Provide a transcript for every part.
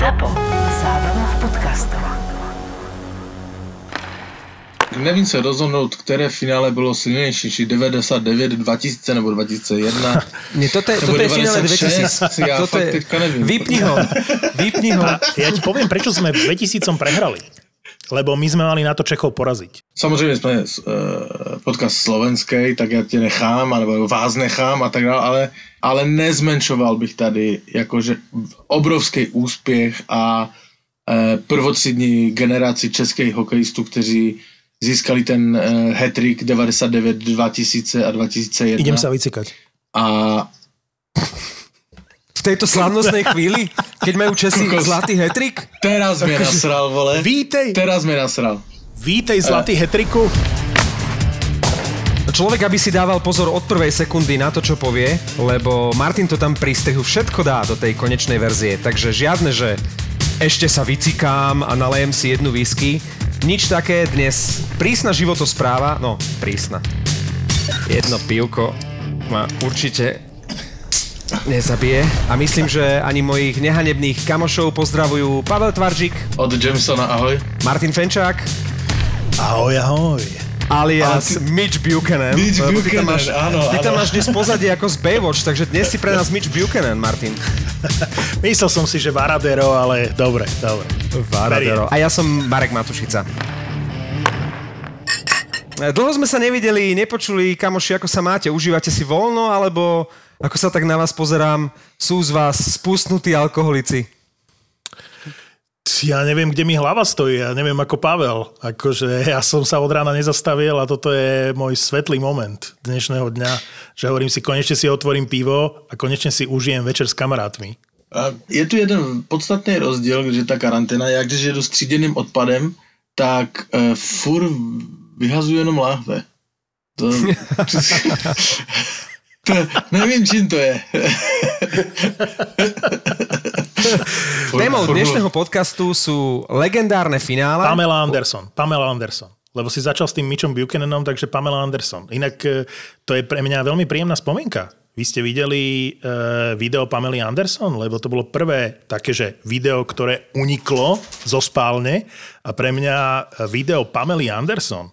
ZAPO. Zábrná v podcastov. Nevím se rozhodnout, které finále bylo silnější, či 99, 2000 nebo 2001. Nie, toto je, toto je finále 96, 2000. ja toto fakt je, teďka nevím. vypni ho, vypni ho. Ja ti poviem, prečo sme v 2000 prehrali. Lebo my sme mali na to Čechov poraziť. Samozřejmě jsme uh, podcast slovenský, tak já tě nechám, alebo vás nechám a tak dále, ale, ale nezmenšoval bych tady jakože obrovský úspěch a uh, prvotřídní generaci českých hokejistů, kteří získali ten uh, hat-trick 99, 2000 a 2001. Idem sa vycikať. A V tejto slavnostnej chvíli, keď majú Česi zlatý hetrik, teraz mě nasral, vole. Vítej, Teraz mě nasral. Vítej zlatý hetriku. človek, aby si dával pozor od prvej sekundy na to, čo povie, lebo Martin to tam pri stehu všetko dá do tej konečnej verzie, takže žiadne, že ešte sa vycikám a nalejem si jednu whisky. Nič také dnes. Prísna životospráva, no prísna. Jedno pivko ma určite nezabije. A myslím, že ani mojich nehanebných kamošov pozdravujú Pavel Tvaržik, Od Jamesona, ahoj. Martin Fenčák, Ahoj, ahoj. alias Mitch Buchanan. Mitch Lebo ty tam Buchanan, máš, áno, Ty tam áno. máš dnes pozadie ako z Baywatch, takže dnes si pre nás Mitch Buchanan, Martin. Myslel som si, že Varadero, ale dobre, dobre. Varadero. A ja som Marek Matušica. Dlho sme sa nevideli, nepočuli, kamoši, ako sa máte? Užívate si voľno, alebo ako sa tak na vás pozerám, sú z vás spustnutí alkoholici? Ja neviem, kde mi hlava stojí, ja neviem ako Pavel. Akože ja som sa od rána nezastavil a toto je môj svetlý moment dnešného dňa, že hovorím si, konečne si otvorím pivo a konečne si užijem večer s kamarátmi. A je tu jeden podstatný rozdíl, že ta karanténa, já když jedu s tříděným odpadem, tak uh, fur vyhazuju jenom láhve. To, to, nevím, čím to je. Témou dnešného podcastu sú legendárne finále. Pamela Anderson. Pamela Anderson. Lebo si začal s tým Mitchom Buchananom, takže Pamela Anderson. Inak e, to je pre mňa veľmi príjemná spomienka. Vy ste videli uh, video Pamely Anderson, lebo to bolo prvé také, že video, ktoré uniklo zo spálne a pre mňa e, video Pamely Anderson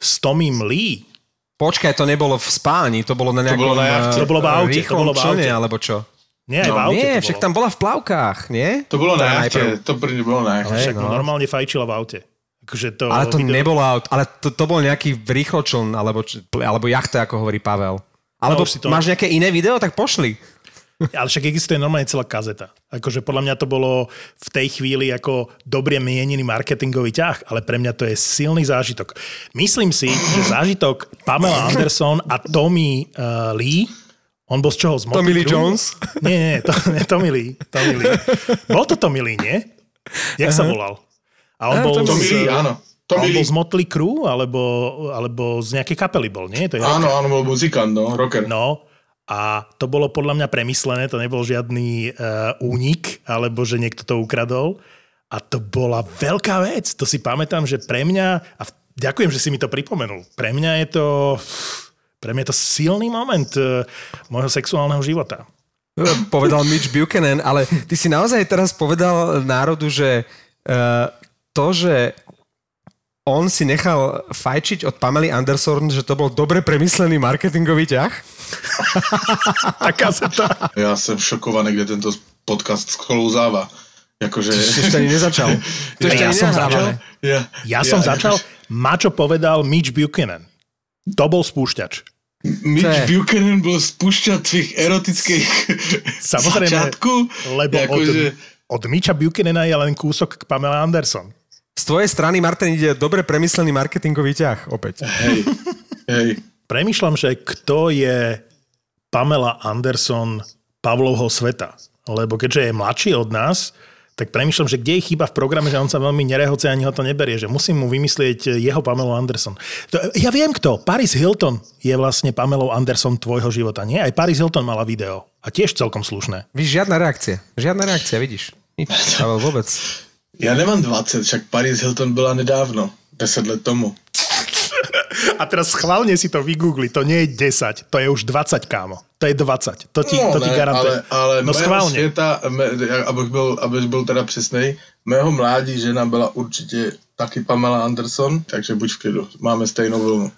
s Tomím Lee Počkaj, to nebolo v spáni, to bolo na nejakom bolo na To bolo v aute, to bolo v člne, aute. alebo čo? Nie, aj No, v aute Nie, to však bolo. tam bola v plavkách, nie? To bylo na najprv. to první bylo na. Hej, Však no. normálne fajčila v aute. Akože to Ale to video- nebolo aut, ale to, to bol nejaký rýchločln, alebo, alebo jachta, ako hovorí Pavel. Alebo No, to- máš nejaké iné video, tak pošli. Ale však existuje normálne celá kazeta. Akože podľa mňa to bolo v tej chvíli ako dobre mienený marketingový ťah, ale pre mňa to je silný zážitok. Myslím si, že zážitok Pamela Anderson a Tommy uh, Lee, on bol z čoho? Z Motley Tommy Lee? Jones? Nie, nie, to, nie Tommy Lee. Tommy Lee. Bol to Tommy Lee, nie? Jak sa volal? A on bol Tommy z, Lee, áno. a on Tommy bol z Motley Crue, alebo, alebo z nejakej kapely bol, nie? To je Áno, áno, bol muzikant, no, rocker. No, a to bolo podľa mňa premyslené, to nebol žiadny uh, únik, alebo že niekto to ukradol. A to bola veľká vec. To si pamätám, že pre mňa, a ďakujem, že si mi to pripomenul, pre mňa je to, pre mňa je to silný moment uh, môjho sexuálneho života. Povedal Mitch Buchanan, ale ty si naozaj teraz povedal národu, že uh, to, že on si nechal fajčiť od Pamely Anderson, že to bol dobre premyslený marketingový ťah? Taká sa to... Já jsem šokovaný, kde tento podcast sklouzává. Jakože... To ešte ani nezačal. To ešte Ja ani som nenahrávame. Ja, Ja som začal, Mačo povedal Mitch Buchanan. To bol spúšťač. Mitch Buchanan byl spúšťať tvých erotických Samozrejme, začiatku. Lebo od, Jakože... od Mitcha Buchanana je len kúsok k Pamela Anderson. Z tvojej strany, Martin, ide dobre premyslený marketingový ťah opäť. Hej, hej. Premýšľam, že kto je Pamela Anderson Pavlovho sveta. Lebo keďže je mladší od nás, tak premýšľam, že kde je chyba v programe, že on sa veľmi nerehoce ani ho to neberie, že musím mu vymyslieť jeho Pamelu Anderson. To, ja viem kto, Paris Hilton je vlastne Pamelou Anderson tvojho života, nie? Aj Paris Hilton mala video a tiež celkom slušné. Víš, žiadna reakcia. Žiadna reakcia, vidíš. Nič, Pavel, vôbec. Já nemám 20, však Paris Hilton byla nedávno, 10 let tomu. A teraz schválne si to vygoogli, to nie je 10, to je už 20, kámo. To je 20, to ti, to ti ne, garantujem. Ale, ale no schválne. světa, me, abych, byl, abych byl teda přesnej, mého mládí žena byla určitě taky Pamela Anderson, takže buď v klidu, máme stejnou vlnu.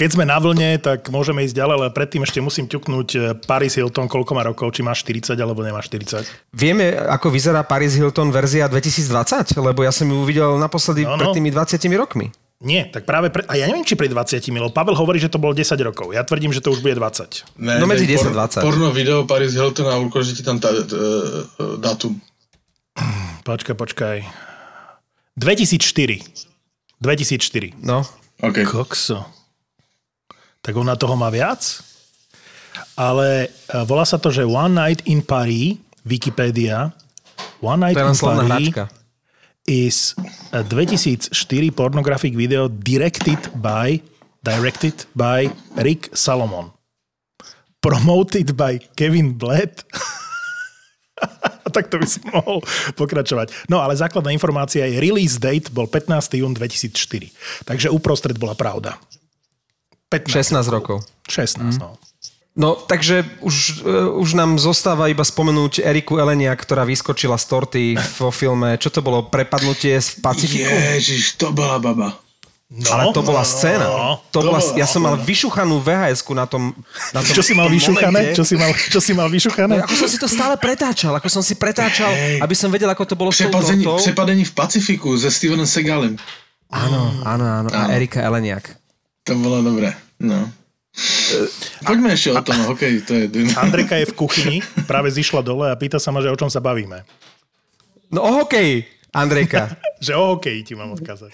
Keď sme na vlne, tak môžeme ísť ďalej, ale predtým ešte musím ťuknúť eh, Paris Hilton, koľko má rokov, či má 40 alebo nemá 40. Vieme, ako vyzerá Paris Hilton verzia 2020? Lebo ja som ju uvidel naposledy No, no. pred tými 20 rokmi. Nie, tak práve pre... A ja neviem, či pred 20, lebo Pavel hovorí, že to bolo 10 rokov. Ja tvrdím, že to už bude 20. Ne, No medzi dej 10 20. Porno video Paris Hilton a ukáže ti tam ta, t, e, datum. Počkaj, počkaj. 2004. 2004. No. OK. Kokso. Tak ona toho má viac? Ale e, volá sa to, že One Night in Paris, Wikipedia, One Night To je in Paris hračka. Is a 2004 pornographic video directed by directed by Rick Salomon. Promoted by Kevin Blatt. tak to by som mohol pokračovať. No ale základná informácia je release date bol 15. jún 2004. Takže uprostred bola pravda. 15 16 rokov. 16, no. No, takže už, uh, už nám zostáva iba spomenúť Eriku Elenia, ktorá vyskočila z torty vo filme, čo to bolo, Prepadnutie z Pacifiku? Ježiš, to byla baba. no. Ale to bola scéna. No. To bola, bola- ja som mal vyšuchanú VHS-ku na tom, na tom Čo si mal vyšuchané? Čo si mal, čo si mal No, vyšuchané? ako som si to stále pretáčal, ako som si pretáčal, aby som vedel, ako to bolo s tou přepadení v Pacifiku se Stevenem Segalem. Áno, áno, áno. A. Erika Eleniak. To bylo dobré. No. Poďme ešte o tom, hokej, to je... Andreka je v kuchyni, práve zišla dole a pýta sa ma, že o čom sa bavíme. No o hokeji, Andrejka. Že o hokeji ti mám odkázať.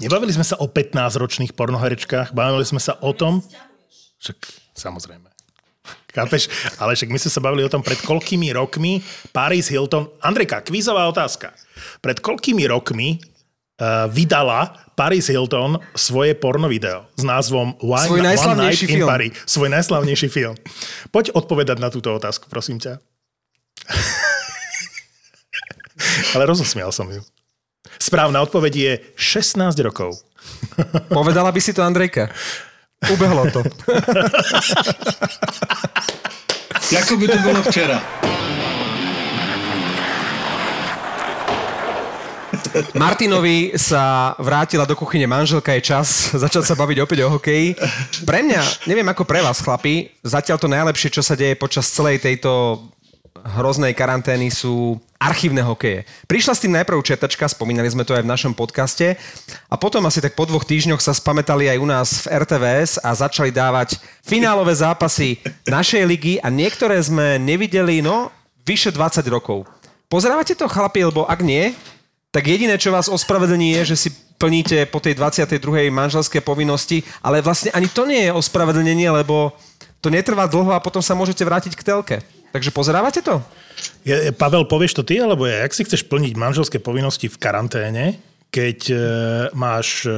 Nebavili sme sa o 15-ročných pornoherečkách, bavili sme sa o tom, však samozrejme. Chápeš? Ale však my sme sa bavili o tom, pred koľkými rokmi Paris Hilton... Andrejka, kvízová otázka. Pred koľkými rokmi vydala Paris Hilton svoje porno video s názvom One, Svoj One najslavnejší Night in film. Paris. Svoj najslavnejší film. Poď odpovedať na túto otázku, prosím ťa. Ale rozosmial som ju. Správna odpoveď je 16 rokov. Povedala by si to Andrejka. Ubehlo to. Jako by to bylo včera. Martinovi sa vrátila do kuchyne manželka, je čas začať sa baviť opäť o hokeji. Pre mňa, neviem ako pre vás, chlapi, zatiaľ to najlepšie, čo sa deje počas celej tejto hroznej karantény sú archívne hokeje. Prišla s tým najprv četačka, spomínali sme to aj v našom podcaste a potom asi tak po dvoch týždňoch sa spametali aj u nás v RTVS a začali dávať finálové zápasy našej ligy a niektoré sme nevideli, no, vyše 20 rokov. Pozerávate to, chlapi, lebo ak nie, tak jediné, čo vás ospravedlní je, že si plníte po tej 22. manželské povinnosti, ale vlastne ani to nie je ospravedlnenie, lebo to netrvá dlho a potom sa môžete vrátiť k telke. Takže pozerávate to? Je, Pavel, povieš to ty, alebo ja? Jak si chceš plniť manželské povinnosti v karanténe, keď e, máš e,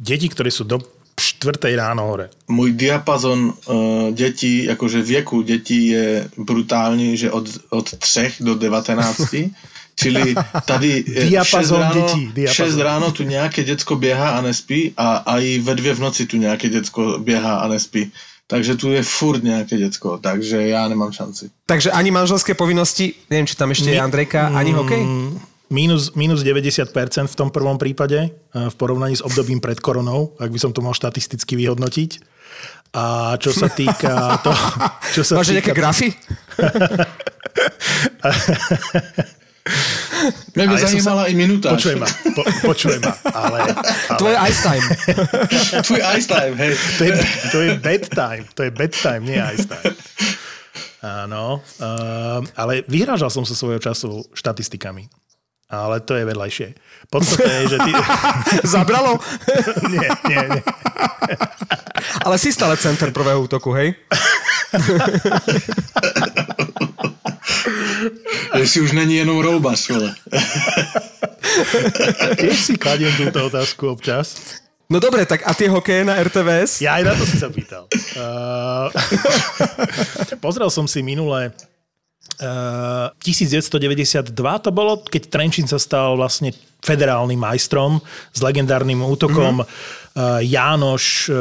deti, ktoré sú do 4. ráno hore? Můj diapazon uh, dětí, jakože věku dětí je brutální, že od, od 3 do 19. Čili tady eh, Diapazon 6 ráno, dětí, diapazon. 6 ráno tu nějaké děcko běhá a nespí a, a i ve dvě v noci tu nějaké děcko běhá a nespí. Takže tu je furt nějaké děcko, takže já nemám šanci. Takže ani manželské povinnosti, neviem, či tam ešte je Andrejka, ani hokej? Minus, minus 90% v tom prvom prípade, e, v porovnaní s obdobím pred koronou, ak by som to mal štatisticky vyhodnotiť. A čo sa týka to... Čo sa Máš nejaké grafy? Mě by som zajímala i minutáž. Počuj ma, po, počuj ma, ale, ale Tvoje ice time. Tvůj ice time, hej. to, je, to je bedtime, to je bedtime, nie ice time. Áno, uh, ale vyhrážal som sa svojho času štatistikami. Ale to je vedľajšie. Podstata je, že ty... Zabralo? nie, nie, nie. Ale si stále center prvého útoku, hej? Jestli už není jenom roubař, vole. Tiež si kladiem túto otázku občas. No dobre, tak a tie hokeje na RTVS? Ja aj na to si sa pýtal. Uh, pozrel som si minulé uh, 1992 to bolo, keď Trenčín sa stal vlastne federálnym majstrom s legendárnym útokom mm-hmm. Jánoš, e,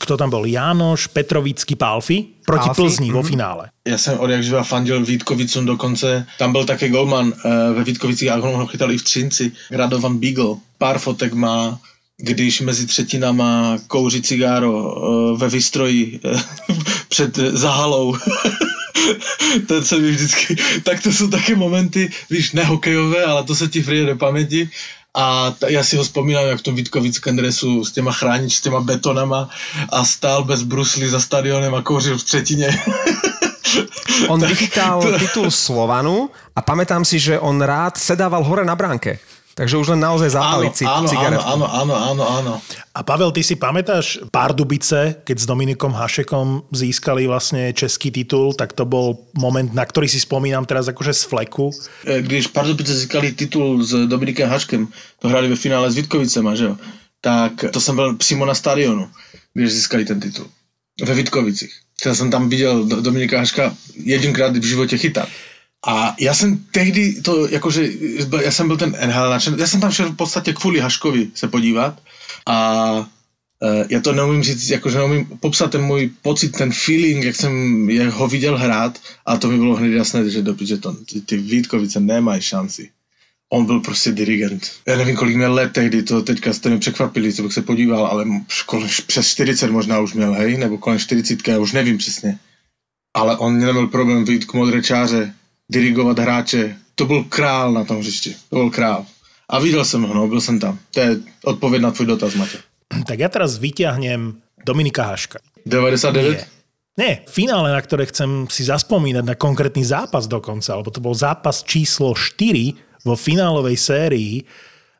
kto tam bol? Jánoš, Petrovický, Palfi proti Palfi, Plzni vo mhm. finále. Já jsem od jak živa fandil Vítkovicům dokonce. Tam byl také golman uh, ve Vítkovicích a ho chytal i v Třinci. Radovan Beagle. Pár fotek má, když mezi třetinama kouří cigáro uh, ve výstroji uh, před zahalou. to se mi vždycky... Tak to jsou také momenty, víš, nehokejové, ale to se ti vrije do paměti. A já si ho vzpomínám, jak v tom Vítkovickém dresu s těma chránič, s těma betonama a stál bez brusly za stadionem a kouřil v třetině. On vychytal titul Slovanu a pamätám si, že on rád sedával hore na bránke. Takže už len naozaj zapaliť si áno, áno, cigaretku. áno, áno, áno, áno. A Pavel, ty si pamätáš Pardubice, keď s Dominikom Hašekom získali vlastne český titul, tak to bol moment, na ktorý si spomínam teraz akože z fleku. E, Když Pardubice získali titul s Dominikem Haškem, to hrali ve finále s Vitkovicema, že jo? Tak to jsem byl přímo na stadionu, když získali ten titul. Ve Vitkovicích. Já jsem tam viděl Do- Dominika Haška jedinkrát v životě chytat. A já jsem tehdy to, jakože, já jsem byl ten NHL nadšen, já jsem tam šel v podstatě kvůli Haškovi se podívat a e, já to neumím říct, jakože neumím popsat ten můj pocit, ten feeling, jak jsem ho viděl hrát a to mi bylo hned jasné, že, do, že to, ty, Vítkovice nemají šanci. On byl prostě dirigent. Já nevím, kolik měl let tehdy, to teďka jste mi překvapili, co bych se podíval, ale kolem, přes 40 možná už měl, hej, nebo kolem 40, já už nevím přesně. Ale on neměl problém vyjít k modré čáře, dirigovat hráče. To byl král na tom hřišti. To byl král. A viděl jsem ho, no, byl jsem tam. To je odpověď na tvůj dotaz, Matě. Tak ja teraz vyťahnem Dominika Haška. 99? Nie. Nie, finále, na ktoré chcem si zaspomínať na konkrétny zápas dokonca, alebo to bol zápas číslo 4 vo finálovej sérii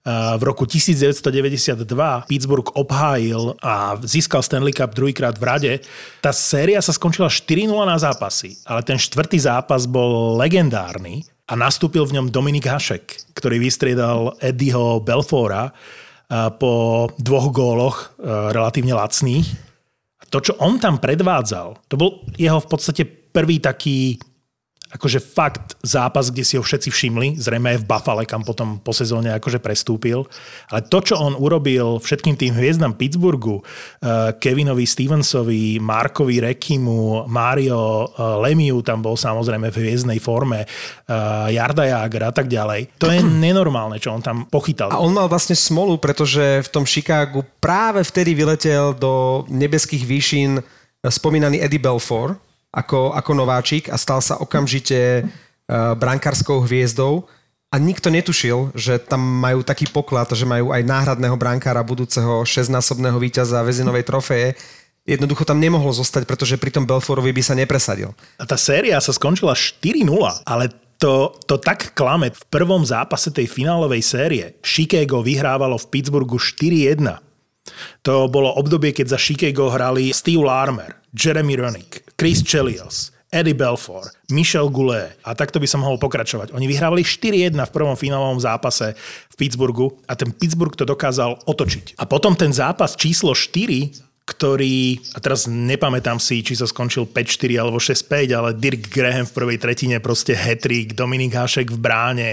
v roku 1992 Pittsburgh obhájil a získal Stanley Cup druhýkrát v rade. Tá séria sa skončila 4-0 na zápasy, ale ten štvrtý zápas bol legendárny a nastúpil v ňom Dominik Hašek, ktorý vystriedal Eddieho Belfora po dvoch góloch e, relatívne lacných. To, čo on tam predvádzal, to bol jeho v podstate prvý taký akože fakt zápas, kde si ho všetci všimli, zrejme aj v Buffale, kam potom po sezóne akože prestúpil. Ale to, čo on urobil všetkým tým hviezdam Pittsburghu, eh, Kevinovi Stevensovi, Markovi Rekimu, Mario eh, Lemiu tam bol samozrejme v hviezdnej forme, eh, Jarda Jager a tak ďalej. To je nenormálne, čo on tam pochytal. A on mal vlastne smolu, pretože v tom Chicagu práve vtedy vyletel do nebeských výšin spomínaný Eddie Belfour ako, ako nováčik a stal sa okamžite uh, brankárskou hviezdou a nikto netušil, že tam majú taký poklad, že majú aj náhradného brankára budúceho 6-násobného víťaza väzinovej trofeje. Jednoducho tam nemohol zostať, pretože pri tom Belforovi by sa nepresadil. A tá séria sa skončila 4-0, ale to, to tak klame. V prvom zápase tej finálovej série Chicago vyhrávalo v Pittsburghu 4-1. To bolo obdobie, keď za Chicago hrali Steve Larmer, Jeremy Roenick, Chris Chelios, Eddie Belfour, Michel Goulet a takto by som mohol pokračovať. Oni vyhrávali 4-1 v prvom finálovom zápase v Pittsburghu a ten Pittsburgh to dokázal otočiť. A potom ten zápas číslo 4 ktorý, a teraz nepamätám si, či sa skončil 5-4 alebo 6-5, ale Dirk Graham v prvej tretine, proste hetrik, Dominik Hašek v bráne.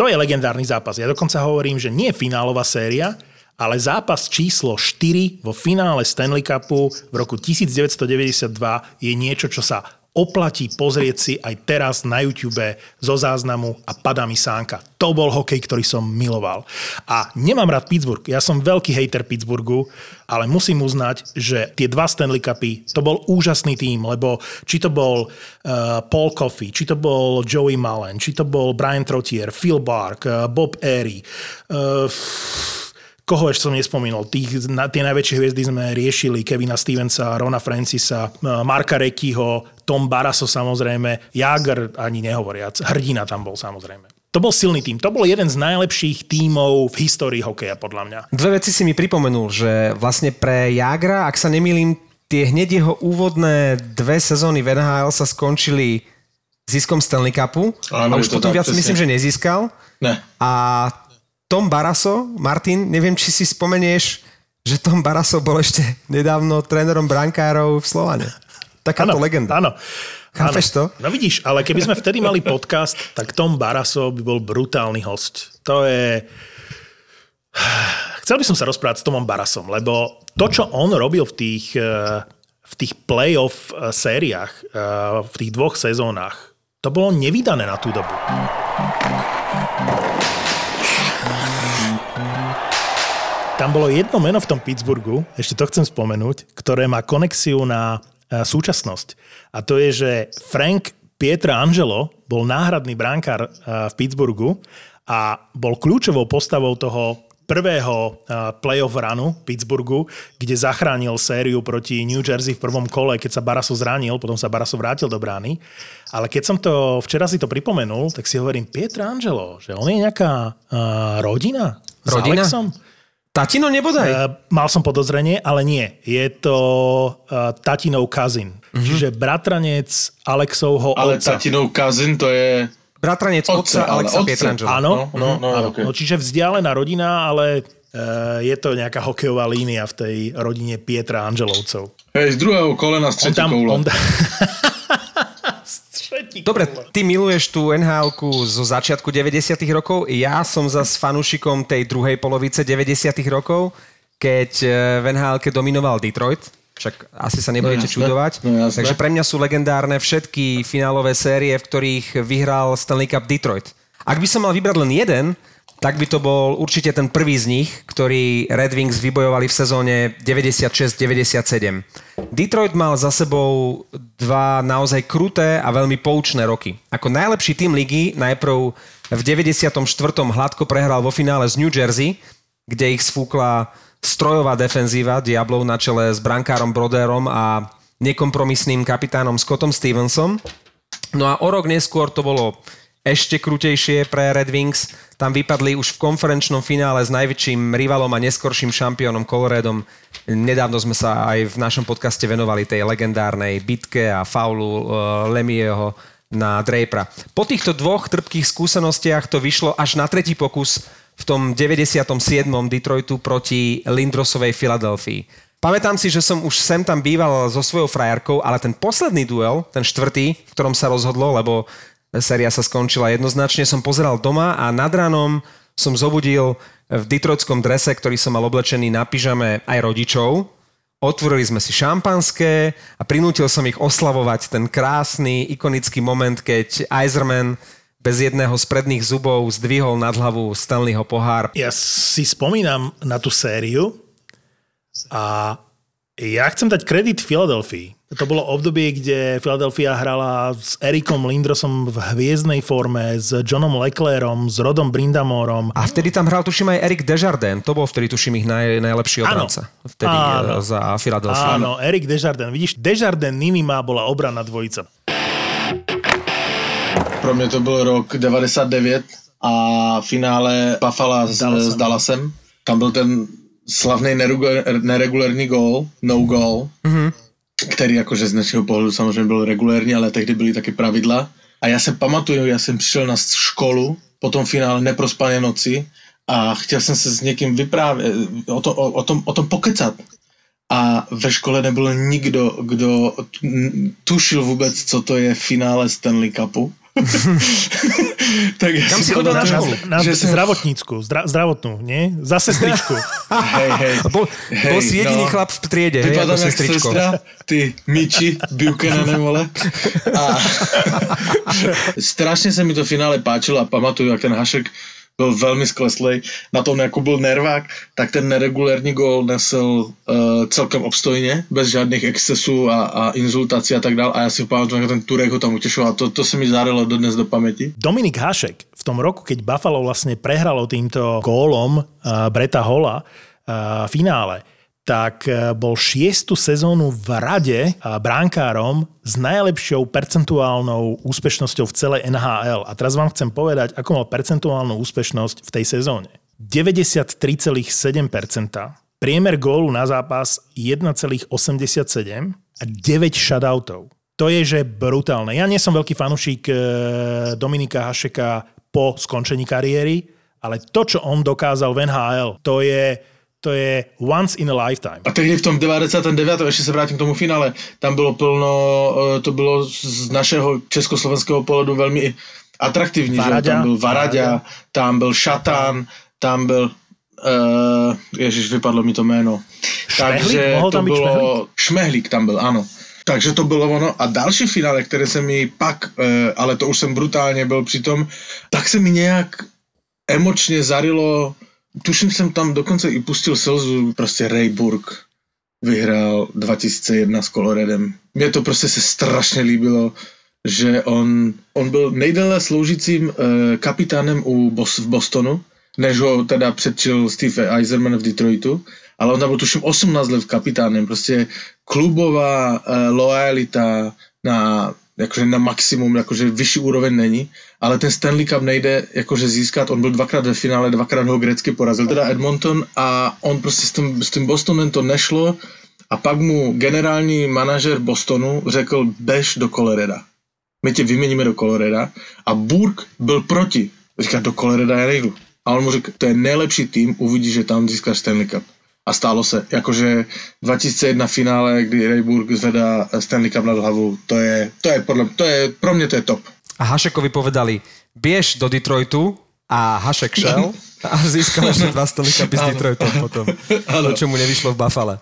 To je legendárny zápas. Ja dokonca hovorím, že nie finálová séria, ale zápas číslo 4 vo finále Stanley Cupu v roku 1992 je niečo, čo sa oplatí pozrieť si aj teraz na YouTube zo záznamu a padá mi sánka. To bol hokej, ktorý som miloval. A nemám rád Pittsburgh. Ja som veľký hejter Pittsburghu, ale musím uznať, že tie dva Stanley Cupy, to bol úžasný tým, lebo či to bol uh, Paul Coffey, či to bol Joey Mullen, či to bol Brian Trottier, Phil Bark, uh, Bob Airy, uh, koho ešte som nespomínal, tých, na, tie najväčšie hviezdy sme riešili, Kevina Stevensa, Rona Francisa, Marka Rekyho, Tom Baraso samozrejme, Jager ani nehovoriac, Hrdina tam bol samozrejme. To bol silný tým. To bol jeden z najlepších tímov v histórii hokeja, podľa mňa. Dve veci si mi pripomenul, že vlastne pre Jagra, ak sa nemýlim, tie hneď jeho úvodné dve sezóny v NHL sa skončili ziskom Stanley Cupu Áno, a už to potom tak, viac presne. myslím, že nezískal. Ne. A Tom Baraso, Martin, neviem, či si spomenieš, že Tom Baraso bol ešte nedávno trénerom brankárov v Slovane. Takáto legenda. Áno. Chápeš to? No vidíš, ale keby sme vtedy mali podcast, tak Tom Baraso by bol brutálny host. To je... Chcel Chcel by som sa rozprávať s Tomom Barasom, lebo to, čo on robil v tých, eh, v tých playoff eh, sériách, eh, v tých dvoch sezónach, to bolo nevydané na tú dobu. Tam bolo jedno meno v tom Pittsburghu, ešte to chcem spomenúť, ktoré má konexiu na e, súčasnosť. A to je, že Frank Pietra Angelo bol náhradný bránkár e, v Pittsburghu a bol kľúčovou postavou toho prvého e, playoff runu Pittsburghu, kde zachránil sériu proti New Jersey v prvom kole, keď sa Baraso zranil, potom sa Baraso vrátil do brány. Ale keď som to, včera si to pripomenul, tak si hovorím, Pietra Angelo, že on je nejaká uh, rodina? Rodina? S Alexom? Tatino nebodaj? Uh, mal som podozrenie, ale nie. Je to uh, tatinov cousin. Mm-hmm. Čiže bratranec Alexovho Ale otca. tatinov cousin to je... Bratranec Otca, otca, ale Alexa otca. Pietrangelo. Áno, No, no, no, áno. okay. no, čiže vzdialená rodina, ale uh, je to nejaká hokejová línia v tej rodine Pietra Angelovcov. Hej, z druhého kolena z On tam... koule. On... Stretí Dobre, ty miluješ tú nhl zo začiatku 90 rokov, ja som zas fanúšikom tej druhej polovice 90 rokov, keď eh, v nhl dominoval Detroit, však asi sa nebudete No čudovať. no. Takže pre mňa sú legendárne všetky finálové série, v ktorých vyhral Stanley Cup Detroit. Ak by som mal vybrať len jeden, tak by to bol určite ten prvý z nich, ktorý Red Wings vybojovali v sezóne 96-97. Detroit mal za sebou dva naozaj kruté a veľmi poučné roky. Ako najlepší tým ligy najprv v 94. hladko prehral vo finále z New Jersey, kde ich sfúkla strojová defenzíva Diablov na čele s brankárom Broderom a nekompromisným kapitánom Scottom Stevensom. No a o rok neskôr to bolo ešte krutejšie pre Red Wings. Tam vypadli už v konferenčnom finále s najväčším rivalom a neskorším šampiónom Coloradom. Nedávno sme sa aj v našom podcaste venovali tej legendárnej bitke a faulu uh, Lemieho na Drapera. Po týchto dvoch trpkých skúsenostiach to vyšlo až na tretí pokus v tom 97. Detroitu proti Lindrosovej Filadelfii. Pamätám si, že som už sem tam býval so svojou frajerkou, ale ten posledný duel, ten štvrtý, v ktorom sa rozhodlo, lebo séria sa skončila jednoznačne, som pozeral doma a nad ránom som zobudil v detroitskom drese, ktorý som mal oblečený na pyžame aj rodičov. Otvorili sme si šampanské a prinútil som ich oslavovať ten krásny, ikonický moment, keď Iserman bez jedného z predných zubov zdvihol nad hlavu Stanleyho pohár. Ja si spomínam na tú sériu a ja chcem dať kredit Filadelfii. To bolo obdobie, kde Philadelphia hrala s Erikom Lindrosom v hviezdnej forme, s Johnom Leclerom, s Rodom Brindamorom. A vtedy tam hral, tuším, aj Erik Desjardins. To bol vtedy, tuším, ich naj, najlepší Áno. obranca. Vtedy Áno. Áno. za Philadelphia. Áno, Erik Desjardins. Vidíš, Desjardins Ninima bola obranná dvojica. Pro mě to byl rok 99 a finále Buffalo s, Dallasem. s Dallasem. Tam byl ten slavný neregulár, neregulární gól, no goal, mm-hmm. Který jakože z dnešního pohledu samozřejmě byl regulérní, ale tehdy byly taky pravidla. A já se pamatuju, já jsem přišel na školu po tom finále neprospané noci a chtěl jsem se s někým vyprávět, o, to, o, o, tom, o tom pokecat. A ve škole nebyl nikdo, kdo tušil vůbec, co to je finále Stanley Cupu. tak ja Kam si chodil na Na, školu? na že som- zdravotnícku, zdra, zdravotnú, nie? Za sestričku. Hej, hej. Bol, bol si jediný chlap v triede, hej, ako Vypadám jak sestričko. sestra, ty Miči, Buchanan, vole. A strašne sa mi to finále páčilo a pamatuju, jak ten Hašek byl velmi skleslej. Na tom, jako byl nervák, tak ten neregulérní gól nesl uh, celkem obstojně, bez žádných excesů a, a insultací a tak dále. A já si pamatuju, jak ten Turek ho tam utešoval. To, to se mi zárilo dodnes do paměti. Dominik Hašek v tom roku, keď Buffalo vlastne prehralo týmto gólom uh, Breta Hola uh, finále, tak uh, bol šiestu sezónu v rade uh, bránkárom s najlepšou percentuálnou úspešnosťou v celej NHL. A teraz vám chcem povedať, ako mal percentuálnu úspešnosť v tej sezóne. 93,7%, priemer gólu na zápas 1,87 a 9 shutoutov. To je, že brutálne. Ja nie som veľký fanúšik e, Dominika Hašeka po skončení kariéry, ale to, čo on dokázal v NHL, to je, to je once in a lifetime. A tehdy v tom 99. ještě se vrátím k tomu finále, tam bylo plno, eh, to bylo z našeho československého pohledu velmi atraktivní. že jo? Varaďa. Tam byl Varaďa, tam byl Šatán, tam byl Uh, ježiš, vypadlo mi to jméno. Šmehlík? Mohol to tam byť bylo... Šmehlík tam byl, ano. Takže to bylo ono. A další finále, které se mi pak, uh, ale to už jsem brutálně byl přitom, tak se mi nějak emočně zarilo, tuším jsem tam dokonce i pustil slzu, prostě Ray Burke vyhrál 2001 s Coloredem. Mně to prostě se strašně líbilo, že on, on byl nejdéle sloužícím uh, kapitánem u Bos, v Bostonu, než ho teda předčil Steve Eiserman v Detroitu, ale on tam byl tuším 18 let kapitánem, prostě klubová uh, lojalita na jakože na maximum, jakože vyšší úroveň není, ale ten Stanley Cup nejde jakože získat, on byl dvakrát ve finále, dvakrát ho grecky porazil, teda Edmonton a on prostě s tím, s tím Bostonem to nešlo a pak mu generální manažer Bostonu řekl, bež do Coloreda. My tě vyměníme do Coloreda a Burke byl proti. Říká, do Coloreda já nejdu. A on mu řekl, to je nejlepší tým, uvidíš, že tam získáš Stanley Cup. A stálo se. Jakože 2001 finále, kdy Ray Burke zvedá Stanley Cup nad hlavu, to je, to je, podľa, to je, pro mě to je top. A Hašekovi povedali, biež do Detroitu a Hašek šel a získal ešte dva Cupy s Detroitom potom. To, čo mu nevyšlo v Buffale.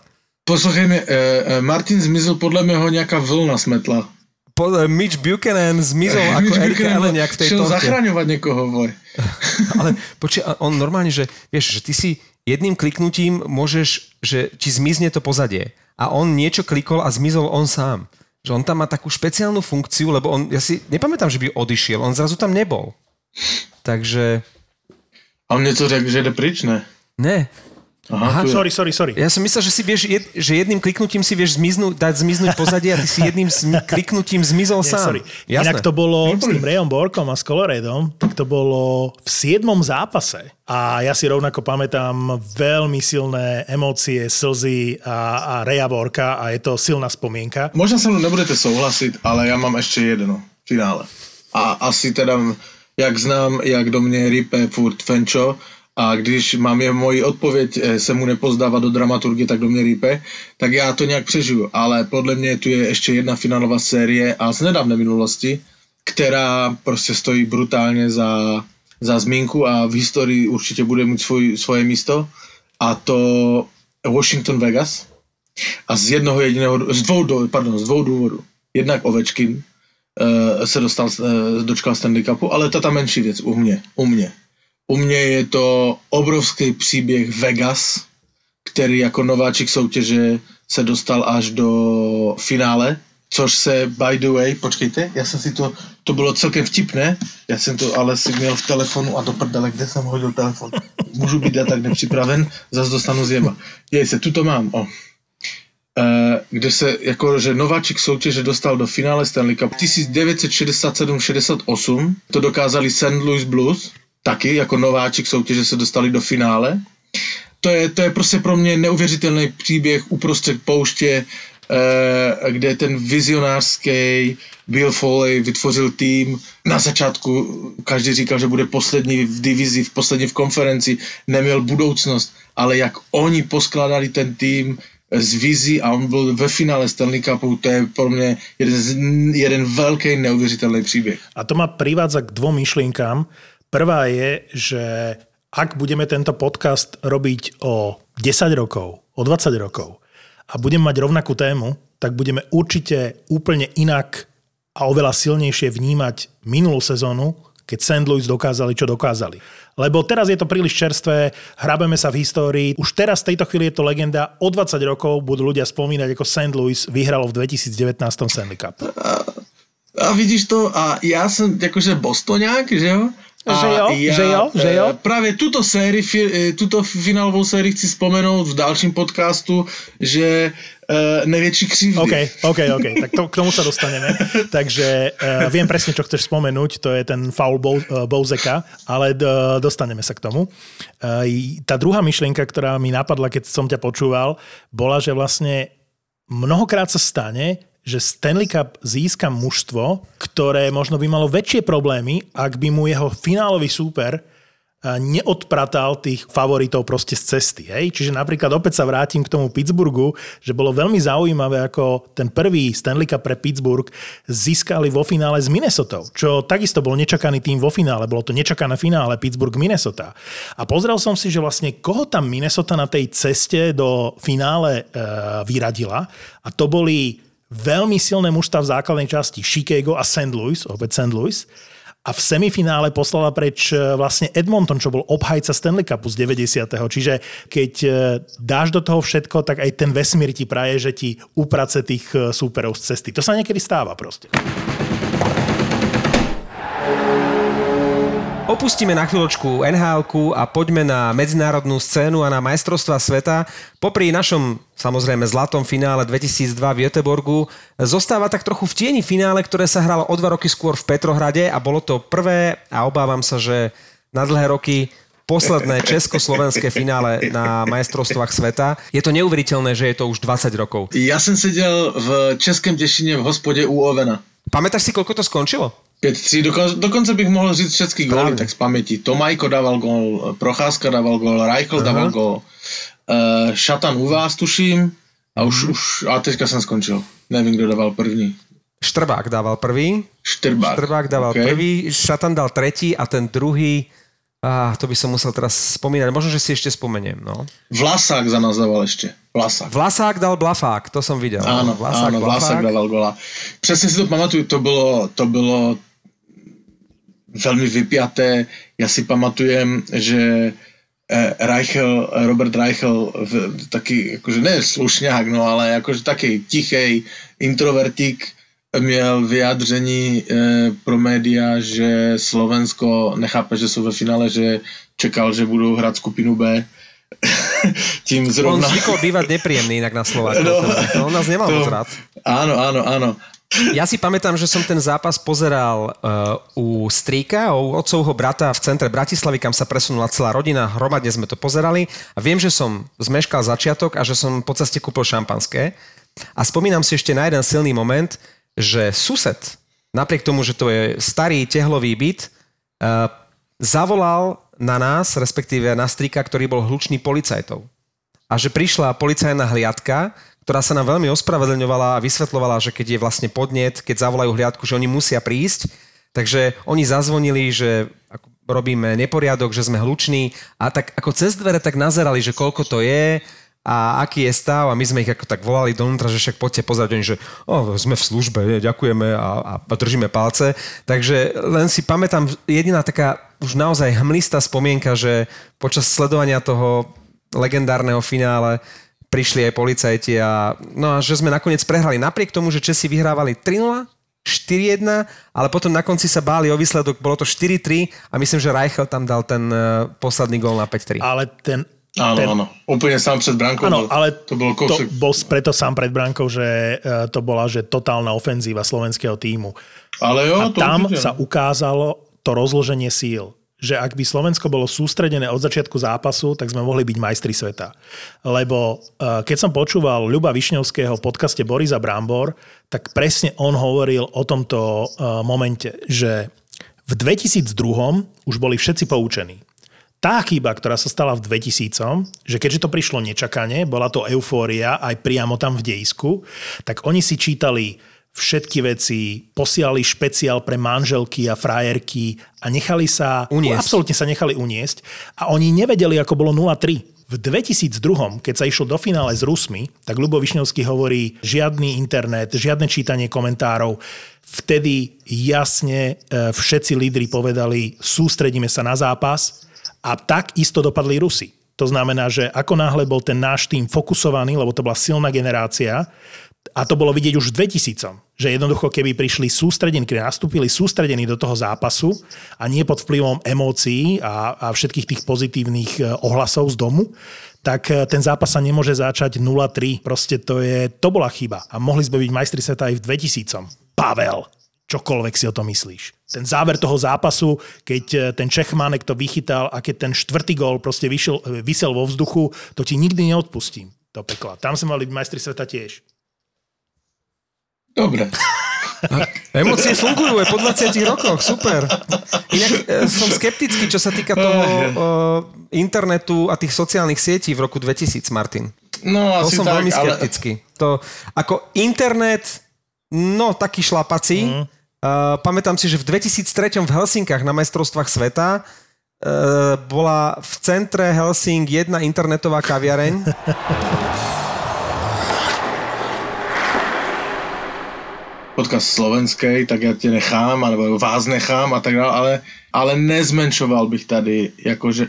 Poslouchej mě, eh, eh, Martin zmizel, podle mého nějaká vlna smetla. Po, Mitch Buchanan zmizol ako Mitch Erika Eleniak v tej torte. zachraňovať niekoho, voj. Ale počkaj, a on normálne, že vieš, že ty si jedným kliknutím môžeš, že ti zmizne to pozadie. A on niečo klikol a zmizol on sám. Že on tam má takú špeciálnu funkciu, lebo on, ja si nepamätám, že by odišiel, on zrazu tam nebol. Takže, A on něco řekl, že jde pryč, ne? ne. Aha, Aha, je. Sorry, sorry, sorry. Ja som myslel, že si vieš, jed, že jedným kliknutím si vieš zmiznúť, dať zmiznúť pozadie a ty si jedným sm- kliknutím zmizol Nie, sám. sorry. Inak to bolo s tým Rayom Borkom a s Coloredom, tak to bolo v 7. zápase. A ja si rovnako pamätám veľmi silné emócie, slzy a, a Raya Borka a je to silná spomienka. Možná se mnou nebudete souhlasit, ale já mám ještě jedno v finále. A asi teda, jak znám, jak do mě rype furt Fenčo, a když mám je moji odpověď eh, se mu nepozdává do dramaturgie, tak do mě rýpe, tak já to nějak přežiju. Ale podle mě tu je ještě jedna finálová série a z nedávné minulosti, která prostě stojí brutálně za, za zmínku a v historii určitě bude mít svoj, svoje místo. A to Washington Vegas. A z jednoho jediného, z dvou, do- pardon, z dvou důvodů. Jednak Ovečkin uh, se dostal, uh, dočkal Stanley Cupu, ale to je ta menší věc u mě. U mě. U mě je to obrovský příběh Vegas, který jako nováčik soutěže se dostal až do finále, což se, by the way, počkejte, já jsem si to, to bylo celkem vtipné, já jsem to ale si měl v telefonu a do prdele, kde jsem hodil telefon. Můžu být já tak nepřipraven, zase dostanu zjeba. Jej se, tu to mám, o. Eh, kde se jako, že nováčik soutěže dostal do finále Stanley Cup 1967-68, to dokázali St. Louis Blues, taky jako nováčik soutěže se dostali do finále. To je, to je prostě pro mě neuvěřitelný příběh uprostřed pouště, eh, kde ten vizionářský Bill Foley vytvořil tým. Na začátku každý říkal, že bude poslední v divizi, v poslední v konferenci, neměl budoucnost, ale jak oni poskládali ten tým z vizí a on byl ve finále Stanley Cupu, to je pro mě jeden, jeden velký neuvěřitelný příběh. A to ma privádza k dvom myšlienkám. Prvá je, že ak budeme tento podcast robiť o 10 rokov, o 20 rokov a budeme mať rovnakú tému, tak budeme určite úplne inak a oveľa silnejšie vnímať minulú sezónu, keď St. Louis dokázali, čo dokázali. Lebo teraz je to príliš čerstvé, hrabeme sa v histórii, už teraz v tejto chvíli je to legenda, o 20 rokov budú ľudia spomínať, ako St. Louis vyhralo v 2019 Stanley Cup. A vidíš to, a já jsem jakože Bostonák, že jo? Že jo, že jo, že jo. eh, Právě tuto sérii, fi- eh, tuto finálovou sérii chci vzpomenout v dalším podcastu, že uh, největší křivdy. OK, OK, OK, tak to, k tomu sa dostaneme. Takže uh, viem presne, čo chceš spomenúť, to je ten faul Bou, uh, Bouzeka, ale d- dostaneme sa k tomu. Uh, tá druhá myšlienka, ktorá mi napadla, keď som ťa počúval, bola, že vlastne mnohokrát sa stane, že Stanley Cup získa mužstvo, ktoré možno by malo väčšie problémy, ak by mu jeho finálový súper neodpratal tých favoritov proste z cesty. Hej? Čiže napríklad opäť sa vrátim k tomu Pittsburghu, že bolo veľmi zaujímavé, ako ten prvý Stanley Cup pre Pittsburgh získali vo finále s Minnesota, čo takisto bol nečakaný tým vo finále. Bolo to nečakané finále Pittsburgh-Minnesota. A pozrel som si, že vlastne koho tam Minnesota na tej ceste do finále e, vyradila. A to boli veľmi silné mužstva v základnej časti Chicago a St. Louis, opäť St. Louis a v semifinále poslala preč e, vlastne Edmonton, čo bol obhajca Stanley Cupu z 90. Čiže keď e, dáš do toho všetko, tak aj ten vesmír ti praje, že ti uprace tých e, súperov z cesty. To sa niekedy stáva proste. Opustíme na chvíľočku nhl a poďme na medzinárodnú scénu a na majstrovstva sveta. Popri našom samozrejme zlatom finále 2002 v Göteborgu zostáva tak trochu v tieni finále, ktoré sa hralo o dva roky skôr v Petrohrade a bolo to prvé a obávam sa, že na dlhé roky posledné československé finále na majstrovstvách sveta. Je to neuveriteľné, že je to už 20 rokov. Ja som sedel v Českém Dešine v hospode u Ovena. Pamätáš si, koľko to skončilo? 5-3, dokonce, dokonce bych mohl říct všetky góly, tak z paměti. Tomajko dával gól, Procházka dával gól, Reichl dával gól, uh, Šatan u vás tuším a už, mm. už, a teďka jsem skončil. Nevím, kdo dával první. Štrbák dával prvý. Štrbák. Štrbák dával okay. prvý, Šatan dal tretí a ten druhý Ah, to by som musel teraz spomínať. Možno, že si ešte spomeniem. No. Vlasák za nás dával ešte. Vlasák. Vlasák dal blafák, to som videl. Áno, Vlasák, áno, Vlasák dával gola. Přesně si to pamatuju, to bylo, to bylo veľmi vypiaté. Ja si pamatujem, že eh, Reichel, Robert Reichel, taký, akože ne slušňák, no ale akože taký tichej introvertík, měl vyjádření e, pro média, že Slovensko nechápe, že jsou ve finále, že čekal, že budou hrát skupinu B. Tím zrovna... On zvykol bývať nepríjemný inak na Slováku. No, on nás nemal to, moc rád. Áno, áno, áno. Ja si pamätám, že som ten zápas pozeral uh, u strýka, u otcovho brata v centre Bratislavy, kam sa presunula celá rodina. Hromadne sme to pozerali a viem, že som zmeškal začiatok a že som po ceste kúpil šampanské. A spomínam si ešte na jeden silný moment, že sused, napriek tomu, že to je starý tehlový byt, uh, zavolal na nás, respektíve na strika, ktorý bol hlučný policajtov. A že prišla policajná hliadka, ktorá sa nám veľmi ospravedlňovala a vysvetlovala, že keď je vlastne podnet, keď zavolajú hliadku, že oni musia prísť. Takže oni zazvonili, že robíme neporiadok, že sme hluční a tak ako cez dvere tak nazerali, že koľko to je, a aký je stav a my sme ich ako tak volali donútra, že však poďte pozrieť, oni, že oh, sme v službe, ďakujeme a, a držíme palce. Takže len si pamätám jediná taká už naozaj hmlistá spomienka, že počas sledovania toho legendárneho finále prišli aj policajti a, no a že sme nakoniec prehrali napriek tomu, že Česi vyhrávali 3-0, 4-1, ale potom na konci sa báli o výsledok, bolo to 4-3 a myslím, že Reichel tam dal ten uh, posledný gól na 5-3. Ale ten Áno, ten... áno. Úplne sám pred bránkou. Áno, ale to, bol to bol preto sám pred bránkou, že e, to bola že totálna ofenzíva slovenského týmu. Ale jo, A to tam určite. sa ukázalo to rozloženie síl že ak by Slovensko bolo sústredené od začiatku zápasu, tak sme mohli byť majstri sveta. Lebo e, keď som počúval Ľuba Višňovského v podcaste Borisa Brambor, tak presne on hovoril o tomto e, momente, že v 2002 už boli všetci poučení tá chyba, ktorá sa stala v 2000, že keďže to prišlo nečakane, bola to eufória aj priamo tam v dejisku, tak oni si čítali všetky veci, posielali špeciál pre manželky a frajerky a nechali sa, uniesť. absolútne sa nechali uniesť a oni nevedeli, ako bolo 0-3. V 2002, keď sa išlo do finále s Rusmi, tak Lubo Višňovský hovorí žiadny internet, žiadne čítanie komentárov. Vtedy jasne e, všetci lídry povedali, sústredíme sa na zápas, a tak isto dopadli Rusi. To znamená, že ako náhle bol ten náš tým fokusovaný, lebo to bola silná generácia, a to bolo vidieť už v 2000, že jednoducho keby prišli sústredení, keby nastúpili sústredení do toho zápasu a nie pod vplyvom emócií a, a všetkých tých pozitívnych e, ohlasov z domu, tak e, ten zápas sa nemôže začať 0-3. Proste to, je, to bola chyba. A mohli sme byť majstri sveta aj v 2000. Pavel, čokoľvek si o to myslíš ten záver toho zápasu, keď e, ten Čechmánek to vychytal a keď ten štvrtý gól proste vyšiel, vysel vo vzduchu, to ti nikdy neodpustím. To pekla. Tam sme mali byť majstri sveta tiež. Dobre. Emócie fungujú aj po 20 rokoch, super. Inak e, som skeptický, čo sa týka toho e, internetu a tých sociálnych sietí v roku 2000, Martin. No To asi som tak, veľmi ale skeptický. To, ako internet, no taký šlapací. Mm. Uh, pamätám si, že v 2003 v Helsinkách na majstrovstvách sveta uh, bola v centre Helsing jedna internetová kaviareň. podcast slovenskej, tak ja tě nechám, alebo vás nechám a tak dále, ale, ale nezmenšoval bych tady jakože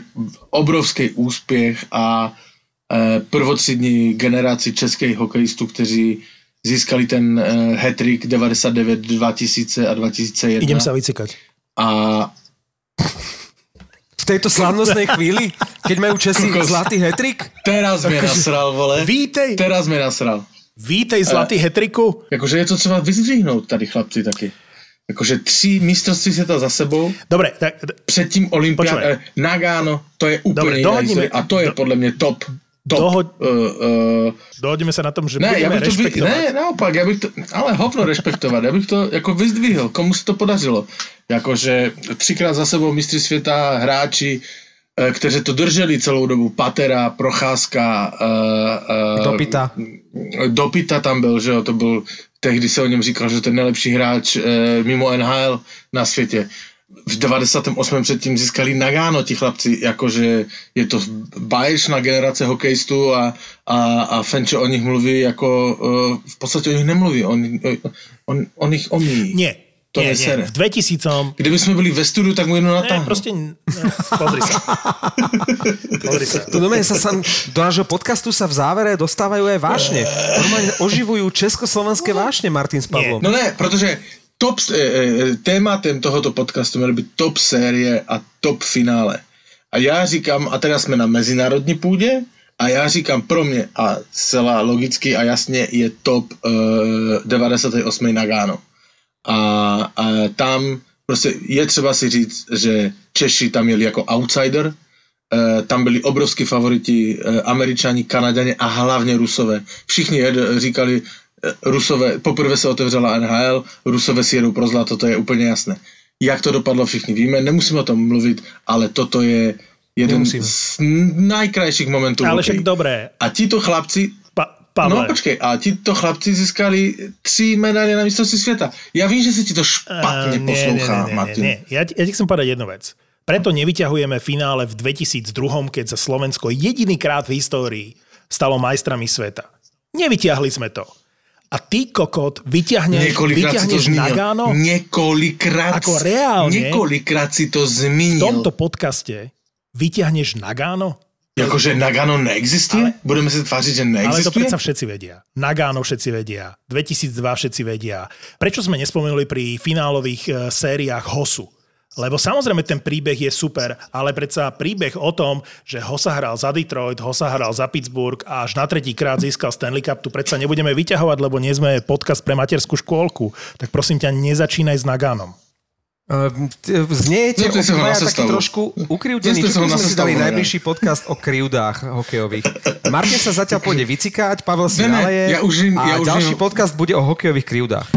obrovský úspěch a e, prvotřídní generaci českých hokejistů, kteří získali ten e, hat-trick 99, 2000 a 2001. Idem sa vycikať. A V tejto slávnostnej chvíli, keď majú Česi zlatý hetrik. teraz mě nasral, vole. Vítej, Teraz mě nasral. Vítej zlatý hetriku. Jakože je to třeba vyzdvihnout tady chlapci taky. Jakože tři mistrovství světa za sebou, Dobre, tak, předtím Olympia, Počúvaj. eh, Nagano, to je úplně Dobre, historie a to je do- podle mě top. top Dohoď- uh, uh, dohodneme sa na tom, že ne, budeme bych to rešpektovať. ne, naopak, já bych to, ale hovno respektovat, já bych to jako vyzdvihl, komu se to podařilo. Jakože třikrát za sebou mistři světa, hráči, eh, kteří to drželi celou dobu, Patera, Procházka, uh, uh, Dopita. Dopita tam byl, že jo, to byl, tehdy se o něm říkal, že to je nejlepší hráč mimo NHL na světě. V 98. předtím získali Nagano ti chlapci, jakože je to báječná generace hokejistů a, a, a Fenče o nich mluví jako, v podstatě o nich nemluví, on, on, on ich omíjí. Nie, To nie, je nie. V 2000 Kdyby jsme byli ve studiu, tak mu jedno Ne, natáhnu. proste... Ne, pozri sa. pozri sa. Tu normálne sa sam, do nášho podcastu sa v závere dostávajú aj vášne. Normálne oživujú československé vášne, Martin s Pavlom. No ne, protože top, e, e, tématem tohoto podcastu měly být top série a top finále. A já říkám, a teraz jsme na mezinárodní půdě, a já říkám pro mě, a zcela logicky a jasně je top e, 98. Nagano. A, a tam prostě je třeba si říct, že Češi tam jeli jako outsider, Eh, tam byli obrovský favoriti eh, američani, kanaďani a hlavně rusové. Všichni jed, říkali, eh, rusové, poprvé se otevřela NHL, rusové si jedou pro zlato, to je úplně jasné. Jak to dopadlo, všichni víme, nemusíme o tom mluvit, ale toto je jeden Nemusíme. z najkrajších momentů. v Ale však dobré. A tito chlapci Pavle, No počkej, a tito chlapci získali tři medaile na mistrovství světa. Já vím, že se ti to špatně Eh, poslouchá, nie, nie, Martin. nie, nie. Ja, ja ti chcem povedať jednu vec. Preto nevyťahujeme finále v 2002, keď sa Slovensko jedinýkrát v histórii stalo majstrami sveta. Nevyťahli sme to. A ty, kokot, vyťahneš, si vyťahneš. Nagano Několikrát, Ako reálne? několikrát si to v zmínil. tomto podcaste vyťahneš Nagano? Jakože Nagano neexistuje? Ale, Budeme se tvářit, že Ale to neexistuje? predsa všetci vedia. Nagano všetci vedia. 2002 všetci vedia. Prečo sme nespomenuli pri finálových e, sériách Hosu? Lebo samozrejme ten príbeh je super, ale predsa príbeh o tom, že Hosa hral za Detroit, Hosa hral za Pittsburgh a až na tretí krát získal Stanley Cup, tu predsa nebudeme vyťahovať, lebo nie sme podcast pre materskú škôlku. Tak prosím ťa, nezačínaj s Naganom. Ehm, Zniete na obaja taký trošku ukrivdení, Zepli čo sme si dali najbližší podcast o krivdách hokejových. Martin sa zatiaľ pôjde vycikať, Pavel si Ne, ne, naleje ja už im- a ja už ďalší im- podcast bude o hokejových krivdách.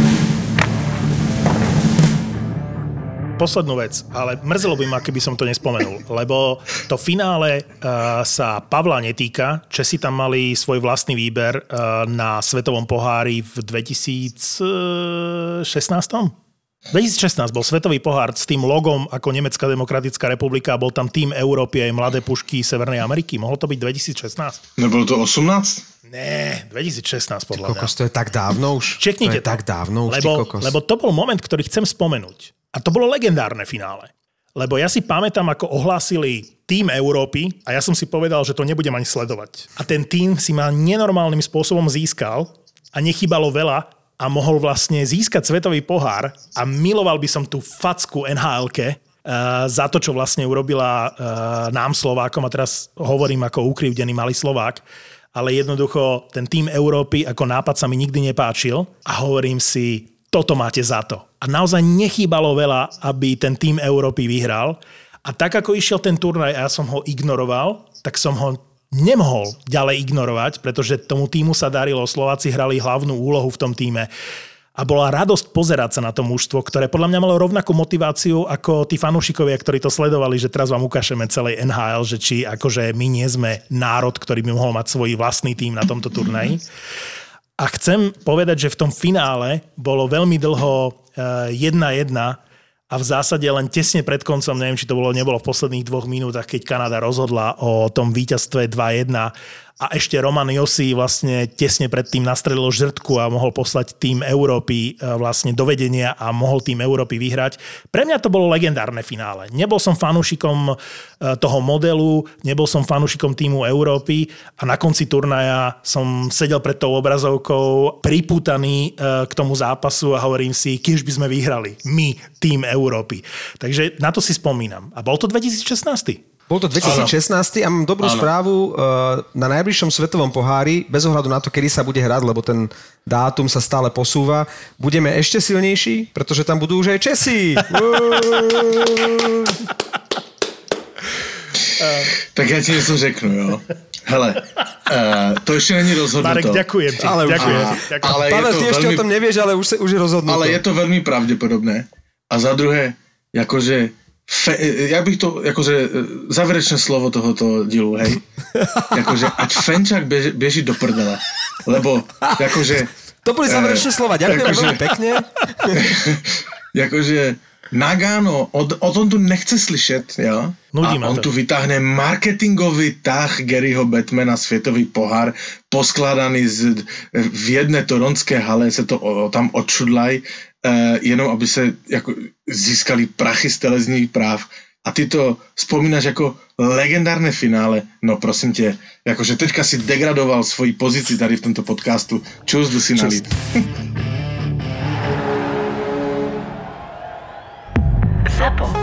Poslednú vec, ale mrzelo by ma, keby som to nespomenul, lebo to finále uh, sa Pavla netýka. Česi tam mali svoj vlastný výber uh, na Svetovom pohári v 2016. 2016 bol Svetový pohár s tým logom ako Nemecká demokratická republika a bol tam tým Európy aj mladé pušky Severnej Ameriky. Mohlo to byť 2016? Nebylo to 18? Ne, 2016 podľa mňa. Kokos, to je tak dávno už. Čeknite to je tak dávno už, lebo, lebo to bol moment, ktorý chcem spomenúť. A to bolo legendárne finále. Lebo ja si pamätám, ako ohlásili tým Európy a ja som si povedal, že to nebudem ani sledovať. A ten tým si ma nenormálnym spôsobom získal a nechybalo veľa a mohol vlastne získať svetový pohár a miloval by som tú facku NHL-ke, Uh, za to, čo vlastne urobila uh, nám Slovákom, a teraz hovorím ako ukrivdený malý Slovák, ale jednoducho ten tým Európy ako nápad sa mi nikdy nepáčil a hovorím si, toto máte za to. A naozaj nechýbalo veľa, aby ten tým Európy vyhral. A tak ako išiel ten turnaj a ja som ho ignoroval, tak som ho nemohol ďalej ignorovať, pretože tomu týmu sa darilo, Slováci hrali hlavnú úlohu v tom týme. a bola radosť pozerať sa na to mužstvo, ktoré podľa mňa malo rovnakú motiváciu ako tí fanúšikovia, ktorí to sledovali, že teraz vám ukážeme celej NHL, že či akože my nie sme národ, ktorý by mohol mať svoj vlastný tým na tomto turnaji. A chcem povedať, že v tom finále bolo veľmi dlho 1-1 a v zásade len tesne pred koncom, neviem, či to bolo, nebolo v posledných dvoch minútach, keď Kanada rozhodla o tom víťazstve 2-1 a ešte Roman Josi vlastne tesne predtým nastrelil žrtku a mohol poslať tým Európy e, vlastne do vedenia a mohol tým Európy vyhrať. Pre mňa to bolo legendárne finále. Nebol som fanúšikom e, toho modelu, nebol som fanúšikom týmu Európy a na konci turnaja som sedel pred tou obrazovkou pripútaný e, k tomu zápasu a hovorím si, kiež by sme vyhrali. My, tým Európy. Takže na to si spomínam. A bol to 2016. Bol to 2016 a mám dobrú ano. správu. Eh, na najbližšom svetovom pohári, bez ohľadu na to, kedy sa bude hrať, lebo ten dátum sa stále posúva, budeme ešte silnejší, pretože tam budú už aj Česi. tak ja ti niečo řeknu, jo. Hele, uh, to ešte není rozhodnuté. Marek, ďakujem ti. Ale, ďakujem, a, ďakujem. ale Pavel, ty veľmi, ešte o tom nevieš, ale už, už je rozhodnuté. Ale je to veľmi pravdepodobné. A za druhé, akože Fe, ja bych to, akože záverečné slovo tohoto dielu, hej. Akože, ať Fenčák beži, beží do prdela. Lebo, akože... To boli záverečné e, slova, ďakujem akože, veľmi pekne. akože, Nagano, o, o tom tu nechce slyšet, jo? Nudí a on to. tu vytáhne marketingový tah Garyho Batmana, světový pohár, poskladaný z, v jedné toronské hale, se to o, tam odšudlaj Eh, jenom aby se jako získali prachy z televizních práv a ty to spomínaš jako legendárne finále. No prosím tě, jakože teďka si degradoval svoji pozici tady v tomto podcastu. Čus, jdu si. Zapo.